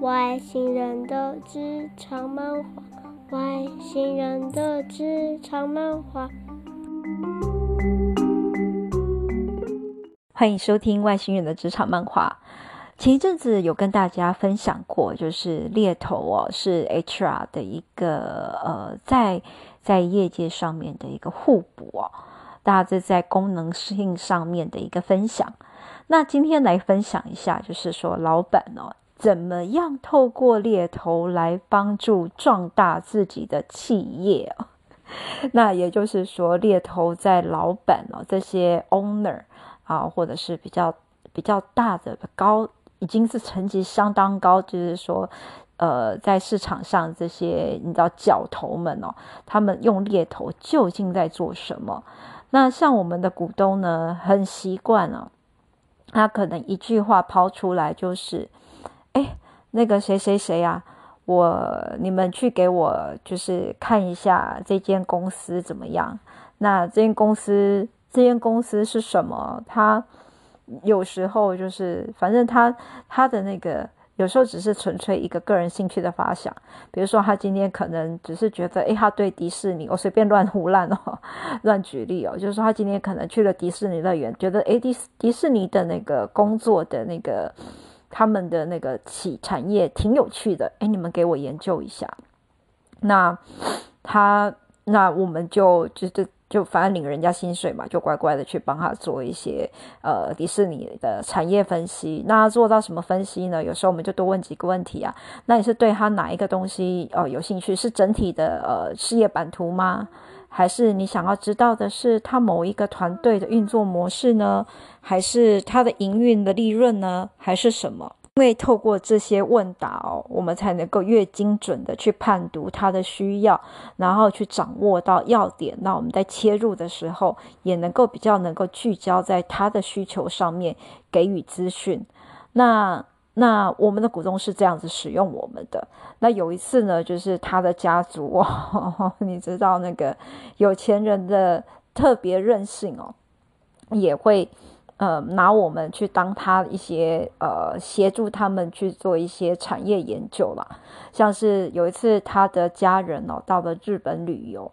外星人的职场漫画，外星人的职场漫画。欢迎收听《外星人的职场漫画》。前一阵子有跟大家分享过，就是猎头哦，是 HR 的一个呃，在在业界上面的一个互补哦，大家在功能性上面的一个分享。那今天来分享一下，就是说老板哦，怎么样透过猎头来帮助壮大自己的企业。那也就是说，猎头在老板哦这些 owner 啊，或者是比较比较大的高，已经是层级相当高，就是说，呃，在市场上这些你知道角头们哦，他们用猎头究竟在做什么？那像我们的股东呢，很习惯哦。他可能一句话抛出来就是：“哎，那个谁谁谁啊，我你们去给我就是看一下这间公司怎么样？那这间公司这间公司是什么？他有时候就是反正他他的那个。”有时候只是纯粹一个个人兴趣的发想，比如说他今天可能只是觉得，诶，他对迪士尼，我随便乱胡乱哦，乱举例哦，就是说他今天可能去了迪士尼乐园，觉得，诶，迪迪士尼的那个工作的那个他们的那个企产业挺有趣的，诶，你们给我研究一下。那他，那我们就就就。就反正领人家薪水嘛，就乖乖的去帮他做一些呃迪士尼的产业分析。那做到什么分析呢？有时候我们就多问几个问题啊。那你是对他哪一个东西呃有兴趣？是整体的呃事业版图吗？还是你想要知道的是他某一个团队的运作模式呢？还是他的营运的利润呢？还是什么？因为透过这些问答哦，我们才能够越精准的去判读他的需要，然后去掌握到要点。那我们在切入的时候，也能够比较能够聚焦在他的需求上面，给予资讯。那那我们的股东是这样子使用我们的。那有一次呢，就是他的家族哦，你知道那个有钱人的特别任性哦，也会。呃，拿我们去当他一些呃，协助他们去做一些产业研究啦。像是有一次他的家人哦，到了日本旅游，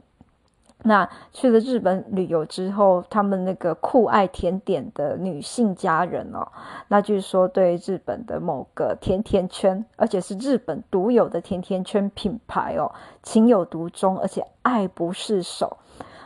那去了日本旅游之后，他们那个酷爱甜点的女性家人哦，那据说对日本的某个甜甜圈，而且是日本独有的甜甜圈品牌哦，情有独钟，而且爱不释手。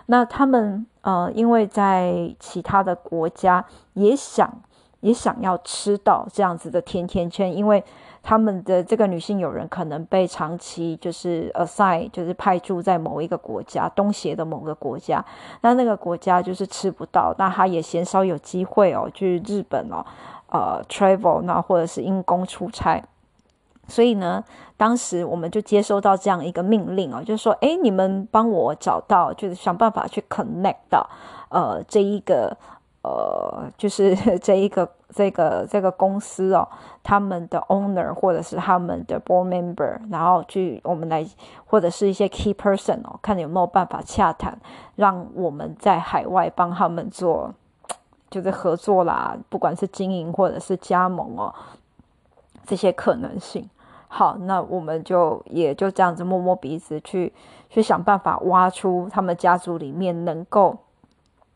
那他们呃，因为在其他的国家也想也想要吃到这样子的甜甜圈，因为他们的这个女性友人可能被长期就是 assign 就是派驻在某一个国家，东协的某个国家，那那个国家就是吃不到，那他也鲜少有机会哦去日本哦，呃 travel 那或者是因公出差。所以呢，当时我们就接收到这样一个命令哦，就是说，哎，你们帮我找到，就是想办法去 connect 到，呃，这一个，呃，就是 这一个这个这个公司哦，他们的 owner 或者是他们的 board member，然后去我们来或者是一些 key person 哦，看有没有办法洽谈，让我们在海外帮他们做，就是合作啦，不管是经营或者是加盟哦，这些可能性。好，那我们就也就这样子摸摸鼻子去去想办法挖出他们家族里面能够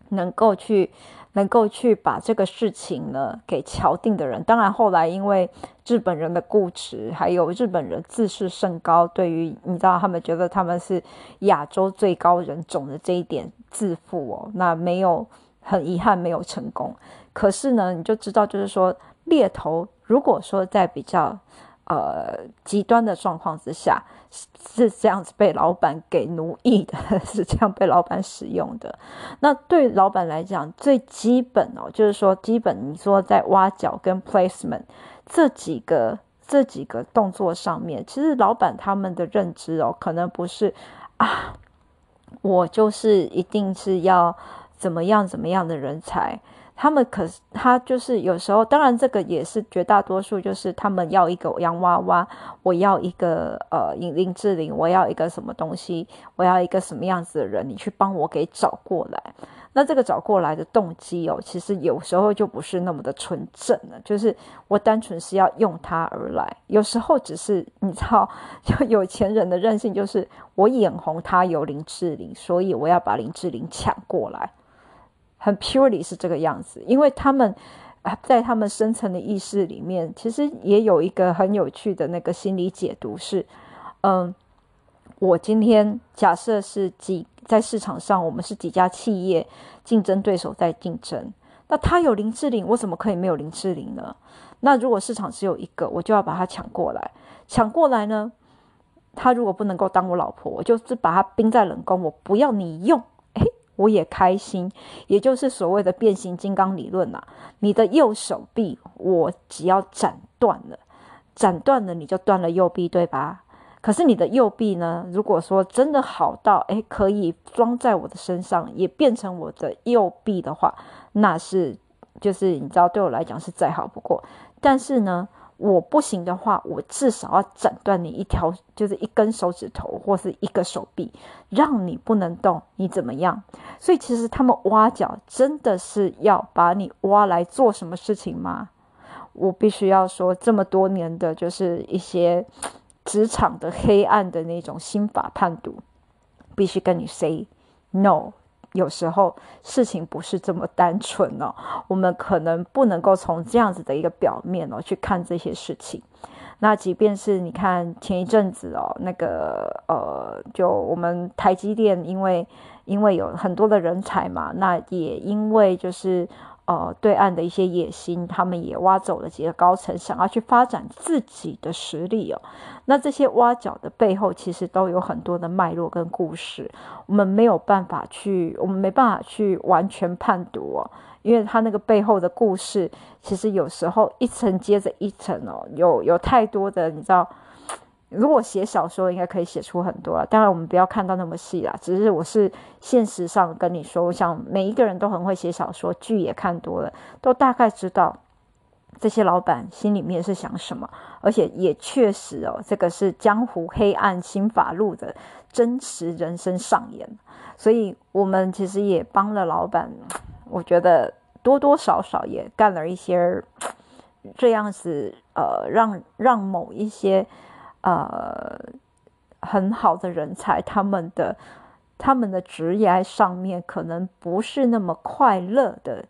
能够去能够去把这个事情呢给敲定的人。当然后来因为日本人的固执，还有日本人自视甚高，对于你知道他们觉得他们是亚洲最高人种的这一点自负哦，那没有很遗憾没有成功。可是呢，你就知道就是说猎头如果说在比较。呃，极端的状况之下是这样子被老板给奴役的，是这样被老板使用的。那对老板来讲，最基本哦，就是说，基本你说在挖角跟 placement 这几个这几个动作上面，其实老板他们的认知哦，可能不是啊，我就是一定是要怎么样怎么样的人才。他们可是他就是有时候，当然这个也是绝大多数，就是他们要一个洋娃娃，我要一个呃林林志玲，我要一个什么东西，我要一个什么样子的人，你去帮我给找过来。那这个找过来的动机哦，其实有时候就不是那么的纯正了，就是我单纯是要用它而来。有时候只是你知道，就有钱人的任性，就是我眼红他有林志玲，所以我要把林志玲抢过来。很 purely 是这个样子，因为他们在他们深层的意识里面，其实也有一个很有趣的那个心理解读是，嗯，我今天假设是几在市场上，我们是几家企业竞争对手在竞争，那他有林志玲，我怎么可以没有林志玲呢？那如果市场只有一个，我就要把它抢过来，抢过来呢，他如果不能够当我老婆，我就是把他冰在冷宫，我不要你用。我也开心，也就是所谓的变形金刚理论呐、啊。你的右手臂，我只要斩断了，斩断了你就断了右臂，对吧？可是你的右臂呢？如果说真的好到诶，可以装在我的身上，也变成我的右臂的话，那是就是你知道，对我来讲是再好不过。但是呢，我不行的话，我至少要斩断你一条，就是一根手指头或是一个手臂，让你不能动，你怎么样？所以其实他们挖角真的是要把你挖来做什么事情吗？我必须要说，这么多年的就是一些职场的黑暗的那种心法判读，必须跟你 say no。有时候事情不是这么单纯哦，我们可能不能够从这样子的一个表面哦去看这些事情。那即便是你看前一阵子哦，那个呃，就我们台积电，因为因为有很多的人才嘛，那也因为就是。呃，对岸的一些野心，他们也挖走了几个高层，想要去发展自己的实力哦。那这些挖角的背后，其实都有很多的脉络跟故事，我们没有办法去，我们没办法去完全判读哦，因为他那个背后的故事，其实有时候一层接着一层哦，有有太多的，你知道。如果写小说，应该可以写出很多了。当然，我们不要看到那么细啦。只是我是现实上跟你说，我想每一个人都很会写小说，剧也看多了，都大概知道这些老板心里面是想什么。而且也确实哦，这个是江湖黑暗新法录的真实人生上演。所以我们其实也帮了老板，我觉得多多少少也干了一些这样子，呃，让让某一些。呃，很好的人才，他们的他们的职业上面可能不是那么快乐的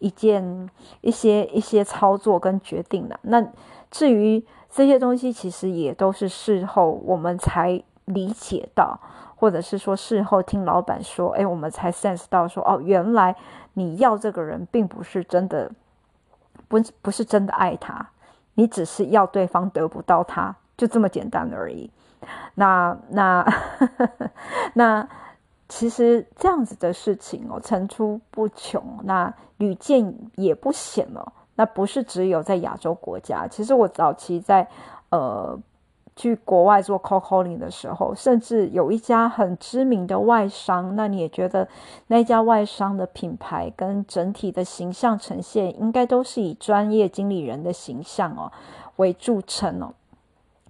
一件一些一些操作跟决定的。那至于这些东西，其实也都是事后我们才理解到，或者是说事后听老板说，哎，我们才 sense 到说，哦，原来你要这个人，并不是真的不不是真的爱他，你只是要对方得不到他。就这么简单而已。那那那，其实这样子的事情哦，层出不穷，那屡见也不鲜哦。那不是只有在亚洲国家。其实我早期在呃去国外做 cold calling 的时候，甚至有一家很知名的外商，那你也觉得那家外商的品牌跟整体的形象呈现，应该都是以专业经理人的形象哦为著称哦。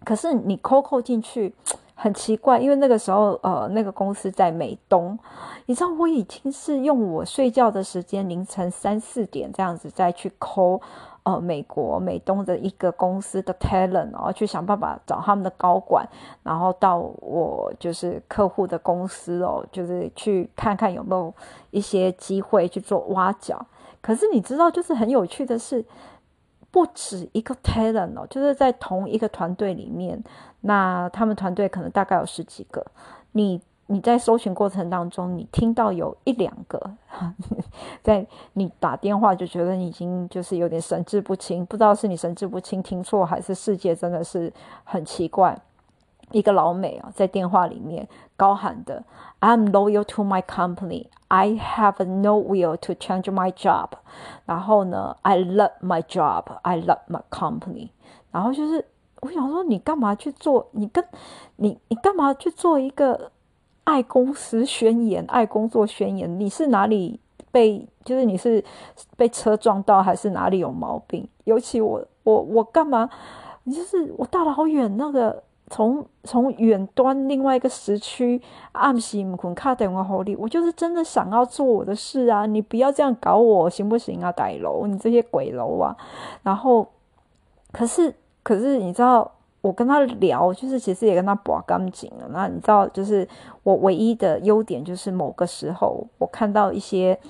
可是你 COCO 进去 很奇怪，因为那个时候呃，那个公司在美东，你知道我已经是用我睡觉的时间凌晨三四点这样子再去抠呃美国美东的一个公司的 talent，然后去想办法找他们的高管，然后到我就是客户的公司哦，就是去看看有没有一些机会去做挖角。可是你知道，就是很有趣的是。不止一个 talent 哦，就是在同一个团队里面，那他们团队可能大概有十几个。你你在搜寻过程当中，你听到有一两个，在你打电话就觉得你已经就是有点神志不清，不知道是你神志不清听错，还是世界真的是很奇怪。一个老美啊，在电话里面高喊的：“I'm loyal to my company. I have no will to change my job.” 然后呢，“I love my job. I love my company.” 然后就是，我想说，你干嘛去做？你跟你，你干嘛去做一个爱公司宣言、爱工作宣言？你是哪里被就是你是被车撞到还是哪里有毛病？尤其我我我干嘛？你就是我大老远那个从从远端另外一个时区暗时唔困卡电话好你，我就是真的想要做我的事啊！你不要这样搞我行不行啊？歹楼，你这些鬼楼啊！然后可是可是你知道？我跟他聊，就是其实也跟他拔干净了。那你知道，就是我唯一的优点就是某个时候我看到一些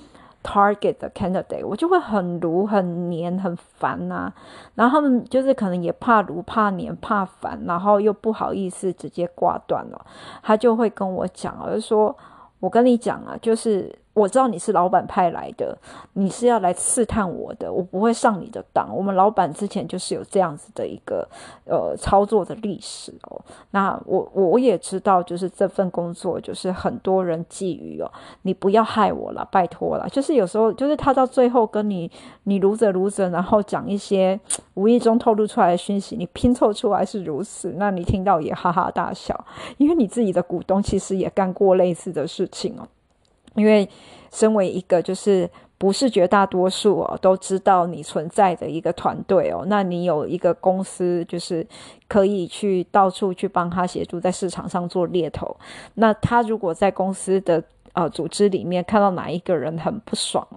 target 的 candidate，我就会很如、很黏、很烦呐、啊。然后他们就是可能也怕如、怕黏、怕烦，然后又不好意思直接挂断了。他就会跟我讲，而是说：“我跟你讲啊，就是。”我知道你是老板派来的，你是要来刺探我的，我不会上你的当。我们老板之前就是有这样子的一个呃操作的历史哦。那我我也知道，就是这份工作就是很多人觊觎哦。你不要害我了，拜托了。就是有时候就是他到最后跟你你如着如着，然后讲一些无意中透露出来的讯息，你拼凑出来是如此，那你听到也哈哈大笑，因为你自己的股东其实也干过类似的事情哦。因为身为一个就是不是绝大多数哦都知道你存在的一个团队哦，那你有一个公司就是可以去到处去帮他协助在市场上做猎头。那他如果在公司的呃组织里面看到哪一个人很不爽，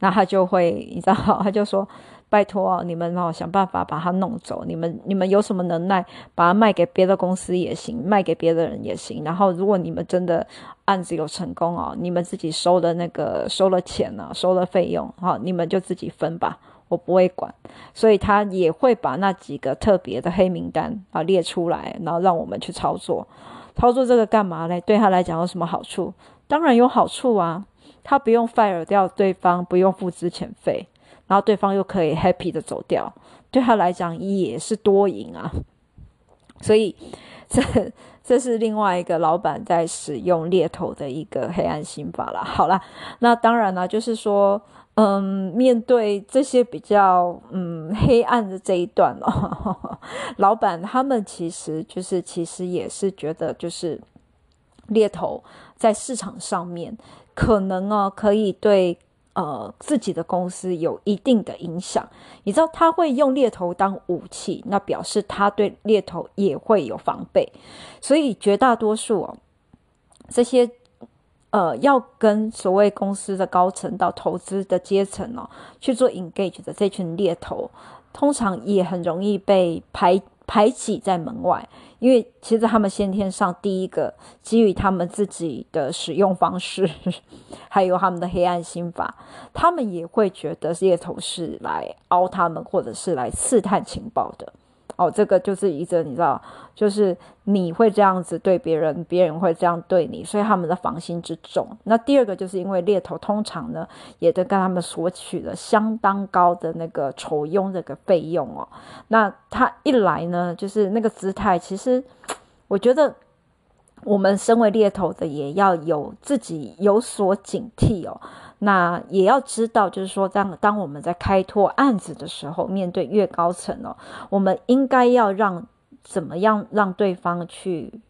那他就会你知道他就说。拜托啊，你们哦想办法把它弄走。你们你们有什么能耐，把它卖给别的公司也行，卖给别的人也行。然后如果你们真的案子有成功哦，你们自己收的那个收了钱呢，收了费用，好，你们就自己分吧，我不会管。所以他也会把那几个特别的黑名单啊列出来，然后让我们去操作。操作这个干嘛嘞？对他来讲有什么好处？当然有好处啊，他不用 fire 掉对方，不用付资遣费。然后对方又可以 happy 的走掉，对他来讲也是多赢啊。所以这这是另外一个老板在使用猎头的一个黑暗心法了。好了，那当然了，就是说，嗯，面对这些比较嗯黑暗的这一段哦，老板他们其实就是其实也是觉得就是猎头在市场上面可能哦可以对。呃，自己的公司有一定的影响，你知道他会用猎头当武器，那表示他对猎头也会有防备，所以绝大多数哦，这些呃要跟所谓公司的高层到投资的阶层哦去做 engage 的这群猎头，通常也很容易被排排挤在门外。因为其实他们先天上第一个基于他们自己的使用方式，还有他们的黑暗心法，他们也会觉得猎头是来凹他们，或者是来刺探情报的。哦，这个就是一个你知道，就是你会这样子对别人，别人会这样对你，所以他们的防心之重。那第二个就是因为猎头通常呢，也都跟他们索取了相当高的那个酬佣这个费用哦。那他一来呢，就是那个姿态，其实我觉得我们身为猎头的也要有自己有所警惕哦。那也要知道，就是说，当当我们在开拓案子的时候，面对越高层哦，我们应该要让怎么样让对方去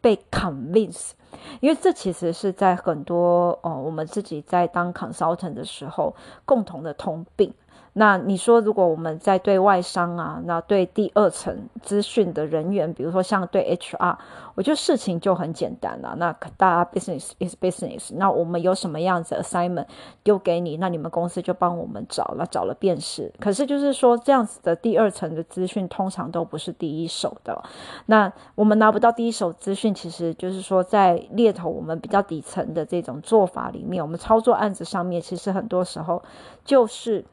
被 convince，因为这其实是在很多哦，我们自己在当 consultant 的时候共同的通病。那你说，如果我们在对外商啊，那对第二层资讯的人员，比如说像对 HR，我觉得事情就很简单了。那大家 business is business，那我们有什么样子 assignment 丢给你，那你们公司就帮我们找了，找了便是。可是就是说，这样子的第二层的资讯通常都不是第一手的。那我们拿不到第一手资讯，其实就是说，在猎头我们比较底层的这种做法里面，我们操作案子上面，其实很多时候就是。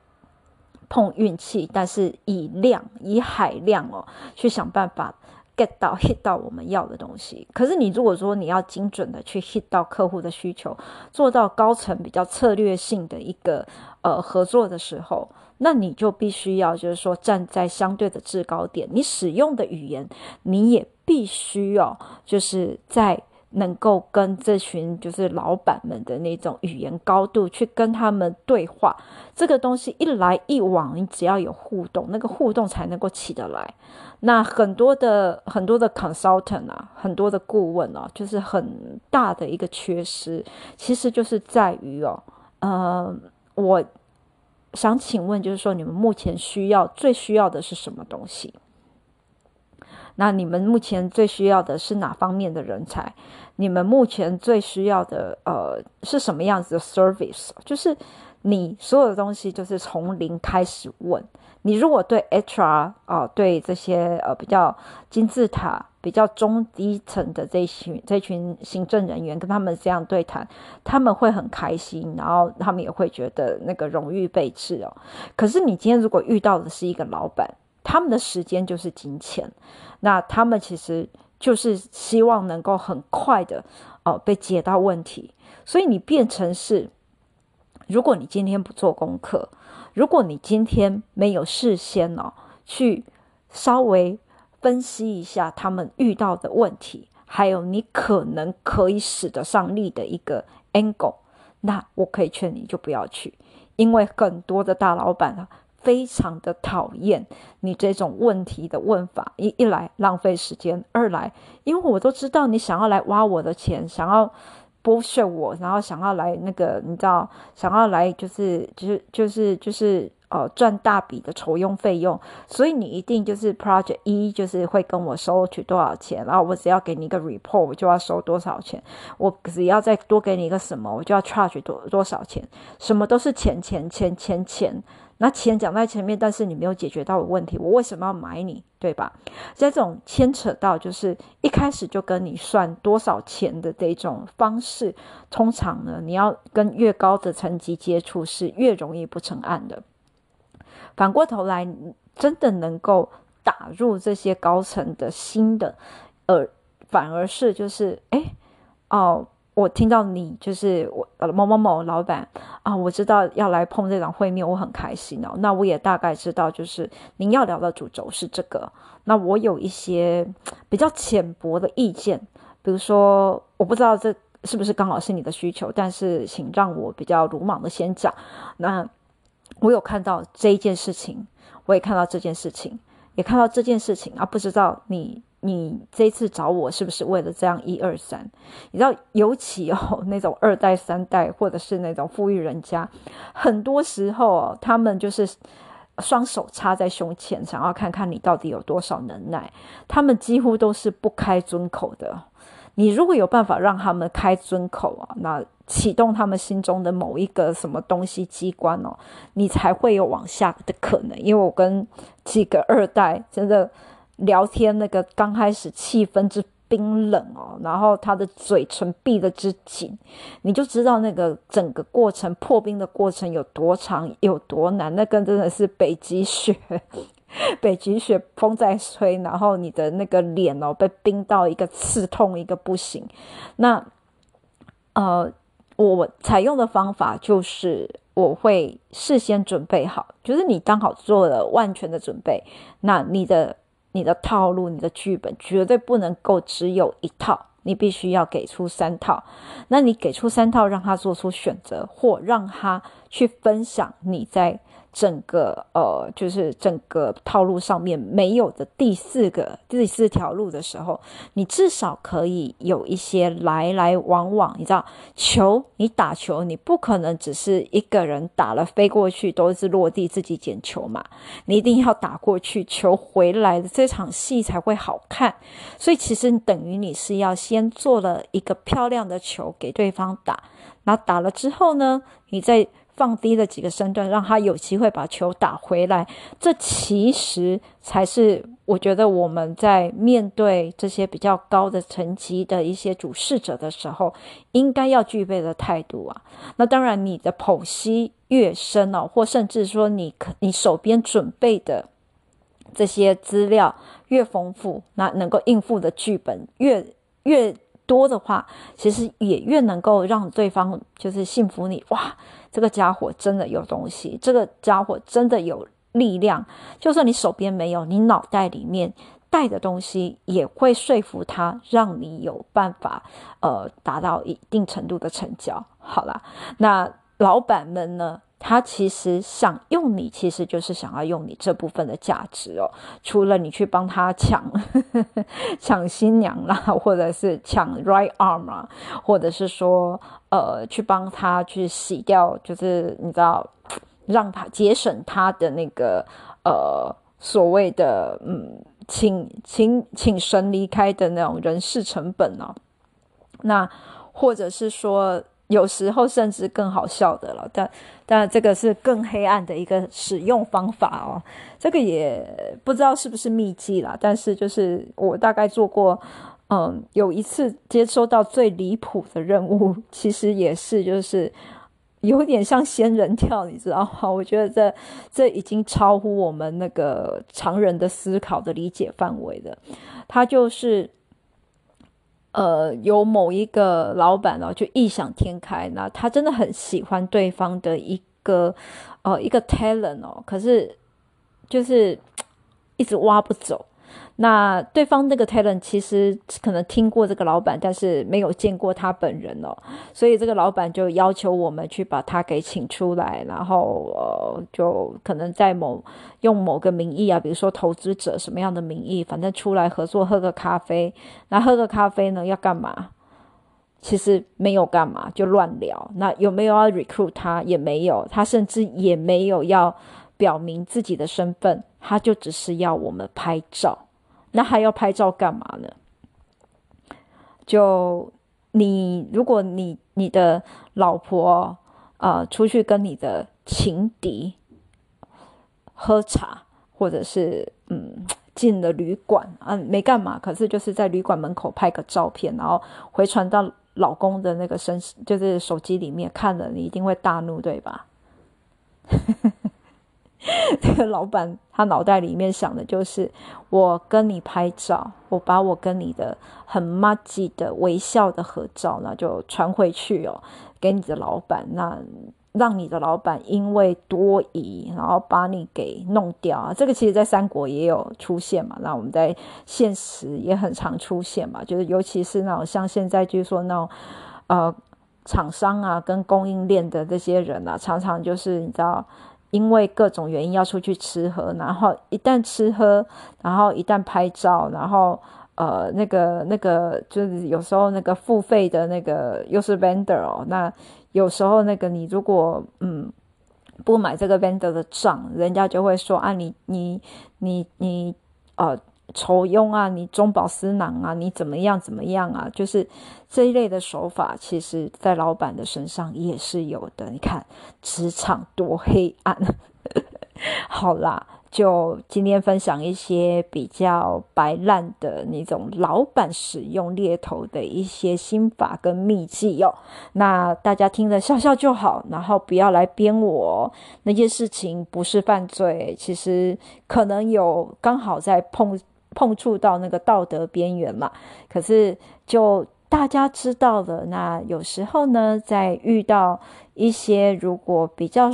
碰运气，但是以量以海量哦，去想办法 get 到 hit 到我们要的东西。可是你如果说你要精准的去 hit 到客户的需求，做到高层比较策略性的一个呃合作的时候，那你就必须要就是说站在相对的制高点，你使用的语言你也必须要就是在能够跟这群就是老板们的那种语言高度去跟他们对话，这个东西一来一往，你只要有互动，那个互动才能够起得来。那很多的很多的 consultant 啊，很多的顾问啊，就是很大的一个缺失，其实就是在于哦，呃，我想请问，就是说你们目前需要最需要的是什么东西？那你们目前最需要的是哪方面的人才？你们目前最需要的呃是什么样子的 service？就是你所有的东西就是从零开始问。你如果对 HR 啊、呃，对这些呃比较金字塔、比较中低层的这群这群行政人员跟他们这样对谈，他们会很开心，然后他们也会觉得那个荣誉备至哦。可是你今天如果遇到的是一个老板，他们的时间就是金钱。那他们其实就是希望能够很快的哦被解到问题，所以你变成是，如果你今天不做功课，如果你今天没有事先哦去稍微分析一下他们遇到的问题，还有你可能可以使得上力的一个 angle，那我可以劝你就不要去，因为很多的大老板啊。非常的讨厌你这种问题的问法，一一来浪费时间，二来因为我都知道你想要来挖我的钱，想要剥削我，然后想要来那个你知道，想要来就是就是就是就是呃赚大笔的筹用费用，所以你一定就是 project 一就是会跟我收取多少钱，然后我只要给你一个 report，我就要收多少钱，我只要再多给你一个什么，我就要 charge 多多少钱，什么都是钱钱钱钱钱。那钱讲在前面，但是你没有解决到的问题，我为什么要买你，对吧？这种牵扯到就是一开始就跟你算多少钱的这种方式，通常呢，你要跟越高的层级接触是越容易不成案的。反过头来，真的能够打入这些高层的心的，呃反而是就是哎哦。我听到你就是我某某某老板啊，我知道要来碰这场会面，我很开心哦。那我也大概知道，就是您要聊的主轴是这个。那我有一些比较浅薄的意见，比如说，我不知道这是不是刚好是你的需求，但是请让我比较鲁莽的先讲。那我有看到这一件事情，我也看到这件事情，也看到这件事情啊，不知道你。你这次找我是不是为了这样一二三？你知道，尤其哦，那种二代、三代，或者是那种富裕人家，很多时候哦，他们就是双手插在胸前，想要看看你到底有多少能耐。他们几乎都是不开尊口的。你如果有办法让他们开尊口啊，那启动他们心中的某一个什么东西机关哦，你才会有往下的可能。因为我跟几个二代真的。聊天那个刚开始气氛之冰冷哦，然后他的嘴唇闭得之紧，你就知道那个整个过程破冰的过程有多长有多难。那跟真的是北极雪，北极雪风在吹，然后你的那个脸哦被冰到一个刺痛一个不行。那呃，我采用的方法就是我会事先准备好，就是你刚好做了万全的准备，那你的。你的套路，你的剧本绝对不能够只有一套，你必须要给出三套。那你给出三套，让他做出选择，或让他去分享你在。整个呃，就是整个套路上面没有的第四个第四条路的时候，你至少可以有一些来来往往。你知道，球你打球，你不可能只是一个人打了飞过去都是落地自己捡球嘛，你一定要打过去，球回来的这场戏才会好看。所以其实等于你是要先做了一个漂亮的球给对方打，然后打了之后呢，你再。放低了几个身段，让他有机会把球打回来。这其实才是我觉得我们在面对这些比较高的层级的一些主事者的时候，应该要具备的态度啊。那当然，你的剖析越深哦，或甚至说你你手边准备的这些资料越丰富，那能够应付的剧本越越多的话，其实也越能够让对方就是信服你哇。这个家伙真的有东西，这个家伙真的有力量。就算你手边没有，你脑袋里面带的东西也会说服他，让你有办法呃达到一定程度的成交。好啦，那老板们呢？他其实想用你，其实就是想要用你这部分的价值哦。除了你去帮他抢呵呵 抢新娘啦，或者是抢 right arm 啊，或者是说呃去帮他去洗掉，就是你知道让他节省他的那个呃所谓的嗯请请请神离开的那种人事成本哦、那或者是说。有时候甚至更好笑的了，但但这个是更黑暗的一个使用方法哦。这个也不知道是不是秘技啦，但是就是我大概做过，嗯，有一次接收到最离谱的任务，其实也是就是有点像仙人跳，你知道吗？我觉得这这已经超乎我们那个常人的思考的理解范围了。他就是。呃，有某一个老板哦，就异想天开，那他真的很喜欢对方的一个呃一个 talent 哦，可是就是一直挖不走。那对方那个 talent 其实可能听过这个老板，但是没有见过他本人哦，所以这个老板就要求我们去把他给请出来，然后呃，就可能在某用某个名义啊，比如说投资者什么样的名义，反正出来合作喝个咖啡。那喝个咖啡呢，要干嘛？其实没有干嘛，就乱聊。那有没有要 recruit 他？也没有，他甚至也没有要表明自己的身份，他就只是要我们拍照。那还要拍照干嘛呢？就你，如果你你的老婆啊、呃、出去跟你的情敌喝茶，或者是嗯进了旅馆啊没干嘛，可是就是在旅馆门口拍个照片，然后回传到老公的那个身就是手机里面看了，你一定会大怒，对吧？这个老板他脑袋里面想的就是，我跟你拍照，我把我跟你的很麻吉的微笑的合照，那就传回去哦，给你的老板，那让你的老板因为多疑，然后把你给弄掉啊。这个其实在三国也有出现嘛，那我们在现实也很常出现嘛，就是尤其是那种像现在就是说那种呃厂商啊跟供应链的这些人啊，常常就是你知道。因为各种原因要出去吃喝，然后一旦吃喝，然后一旦拍照，然后呃那个那个就是有时候那个付费的那个又是 vendor 哦，那有时候那个你如果嗯不买这个 vendor 的账，人家就会说啊你你你你呃。酬庸啊，你中饱私囊啊，你怎么样怎么样啊？就是这一类的手法，其实在老板的身上也是有的。你看职场多黑暗。好啦，就今天分享一些比较白烂的那种老板使用猎头的一些心法跟秘技哟。那大家听着笑笑就好，然后不要来编我。那些事情不是犯罪，其实可能有刚好在碰。碰触到那个道德边缘嘛，可是就大家知道了，那有时候呢，在遇到一些如果比较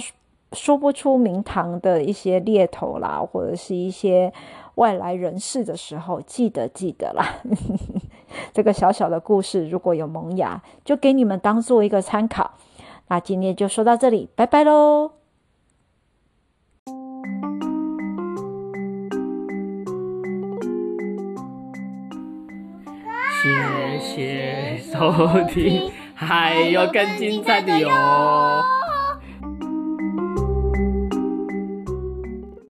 说不出名堂的一些猎头啦，或者是一些外来人士的时候，记得记得啦。这个小小的故事如果有萌芽，就给你们当做一个参考。那今天就说到这里，拜拜喽。谢谢收听，还有更精彩的哟。